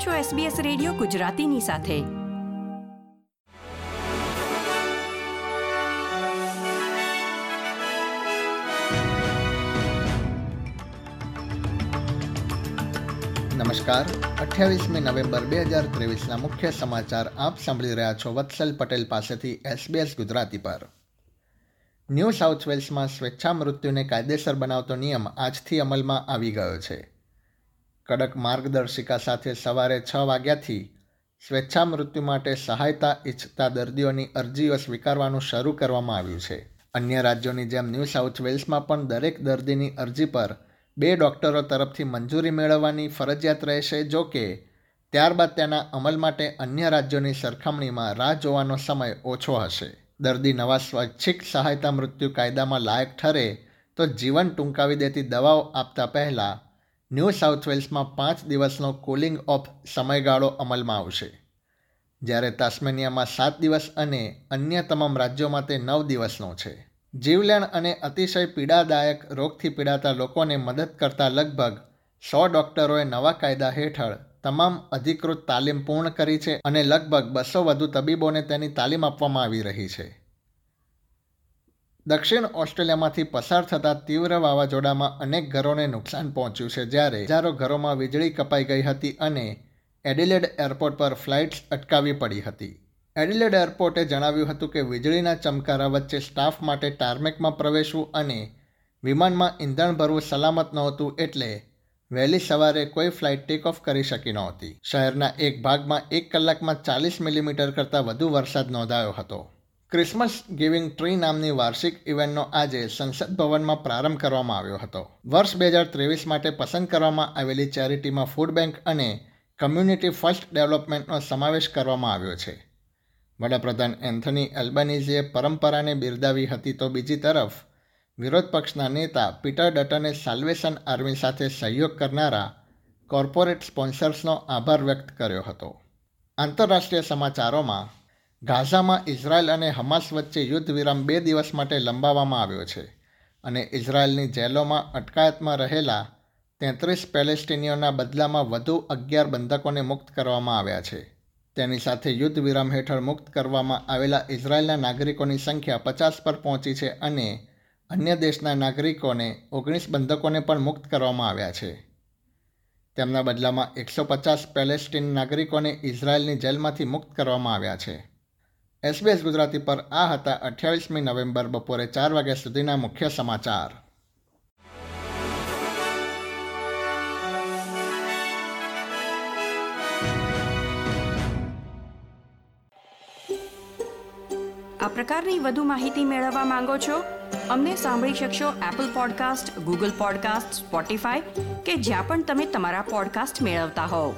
આપ છો SBS radio ગુજરાતીની સાથે. નમસ્કાર. અઠ્યાવીસમી નવેમ્બર બે હજાર ત્રેવીસના મુખ્ય સમાચાર આપ સાંભળી રહ્યા છો વત્સલ પટેલ પાસેથી એસબીએસ ગુજરાતી પર. ન્યૂ સાઉથ વેલ્સમાં સ્વેચ્છા મૃત્યુને કાયદેસર બનાવતો નિયમ આજથી અમલમાં આવી ગયો છે. કડક માર્ગદર્શિકા સાથે સવારે છ વાગ્યાથી સ્વેચ્છા મૃત્યુ માટે સહાયતા ઈચ્છતા દર્દીઓની અરજીઓ સ્વીકારવાનું શરૂ કરવામાં આવ્યું છે. અન્ય રાજ્યોની જેમ ન્યૂ સાઉથ વેલ્સમાં પણ દરેક દર્દીની અરજી પર બે ડૉક્ટરો તરફથી મંજૂરી મેળવવાની ફરજિયાત રહેશે જો કે, ત્યારબાદ તેના અમલ માટે અન્ય રાજ્યોની સરખામણીમાં રાહ જોવાનો સમય ઓછો હશે. દર્દી નવા સ્વૈચ્છિક સહાયતા મૃત્યુ કાયદામાં લાયક ઠરે તો જીવન ટૂંકાવી દેતી દવાઓ આપતા પહેલાં ન્યૂ સાઉથ વેલ્સમાં પાંચ દિવસનો કુલિંગ ઓફ સમયગાળો અમલમાં આવશે. જ્યારે તાસ્મેનિયામાં સાત દિવસ અને અન્ય તમામ રાજ્યોમાં તે નવ દિવસનો છે. જીવલેણ અને અતિશય પીડાદાયક, રોગથી પીડાતા લોકોને મદદ કરતા લગભગ સો ડૉક્ટરોએ નવા કાયદા હેઠળ તમામ અધિકૃત તાલીમ પૂર્ણ કરી છે અને લગભગ બસો વધુ તબીબોને તેની તાલીમ આપવામાં આવી રહી છે. દક્ષિણ ઓસ્ટ્રેલિયામાંથી પસાર થતા તીવ્ર વાવાઝોડામાં અનેક ઘરોને નુકસાન પહોંચ્યું છે, જ્યારે હજારો ઘરોમાં વીજળી કપાઈ ગઈ હતી અને એડિલેડ એરપોર્ટ પર ફ્લાઇટ્સ અટકાવી પડી હતી. એડિલેડ એરપોર્ટે જણાવ્યું હતું કે વીજળીના ચમકારા વચ્ચે સ્ટાફ માટે ટાર્મેકમાં પ્રવેશવું અને વિમાનમાં ઇંધણ ભરવું સલામત નહોતું એટલે વહેલી સવારે કોઈ ફ્લાઇટ ટેક ઓફ કરી શકી નહોતી. શહેરના એક ભાગમાં એક કલાકમાં ચાલીસ મિલીમીટર કરતાં વધુ વરસાદ નોંધાયો હતો. ક્રિસમસ ગિવિંગ ટ્રી નામની વાર્ષિક ઇવેન્ટનો આજે સંસદ ભવનમાં પ્રારંભ કરવામાં આવ્યો હતો. વર્ષ બે હજાર ત્રેવીસ માટે પસંદ કરવામાં આવેલી ચેરિટીમાં ફૂડ બેંક અને કમ્યુનિટી ફર્સ્ટ ડેવલપમેન્ટનો સમાવેશ કરવામાં આવ્યો છે. વડાપ્રધાન એન્થની એલ્બનીઝીએ પરંપરાને બિરદાવી હતી તો બીજી તરફ, વિરોધ પક્ષના નેતા પીટર ડટને સાલ્વેશન આર્મી સાથે સહયોગ કરનારા કોર્પોરેટ સ્પોન્સર્સનો આભાર વ્યક્ત કર્યો હતો. આંતરરાષ્ટ્રીય સમાચારોમાં ગાઝામાં ઇઝરાયલ અને હમાસ વચ્ચે યુદ્ધ વિરામ બે દિવસ માટે લંબાવવામાં આવ્યો છે અને ઇઝરાયલની જેલોમાં અટકાયતમાં રહેલા તેત્રીસ પેલેસ્ટિનિયોના બદલામાં વધુ અગિયાર બંધકોને મુક્ત કરવામાં આવ્યા છે. તેની સાથે યુદ્ધ વિરામ હેઠળ મુક્ત કરવામાં આવેલા ઇઝરાયેલના નાગરિકોની સંખ્યા પચાસ પર પહોંચી છે અને અન્ય દેશના નાગરિકોને ઓગણીસ બંધકોને પણ મુક્ત કરવામાં આવ્યા છે. તેમના બદલામાં એકસો પચાસ પેલેસ્ટીન નાગરિકોને ઇઝરાયેલની જેલમાંથી મુક્ત કરવામાં આવ્યા છે. એસબીએસ ગુજરાતી પર આ હતા અઠ્યાવીસમી નવેમ્બર બપોરે ચાર વાગ્યા સુધીના મુખ્ય સમાચાર. આ પ્રકારની વધુ માહિતી મેળવવા માંગો છો? અમને સાંભળી શકશો Apple podcast Google podcast Spotify કે જ્યાં પણ તમે તમારા પોડકાસ્ટ મેળવતા હોવ.